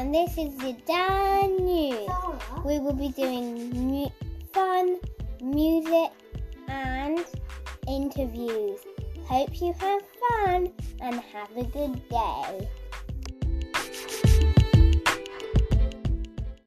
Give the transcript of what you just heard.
and this is the Dan News. We will be doing mu- fun, music, and interviews. Hope you have fun and have a good day.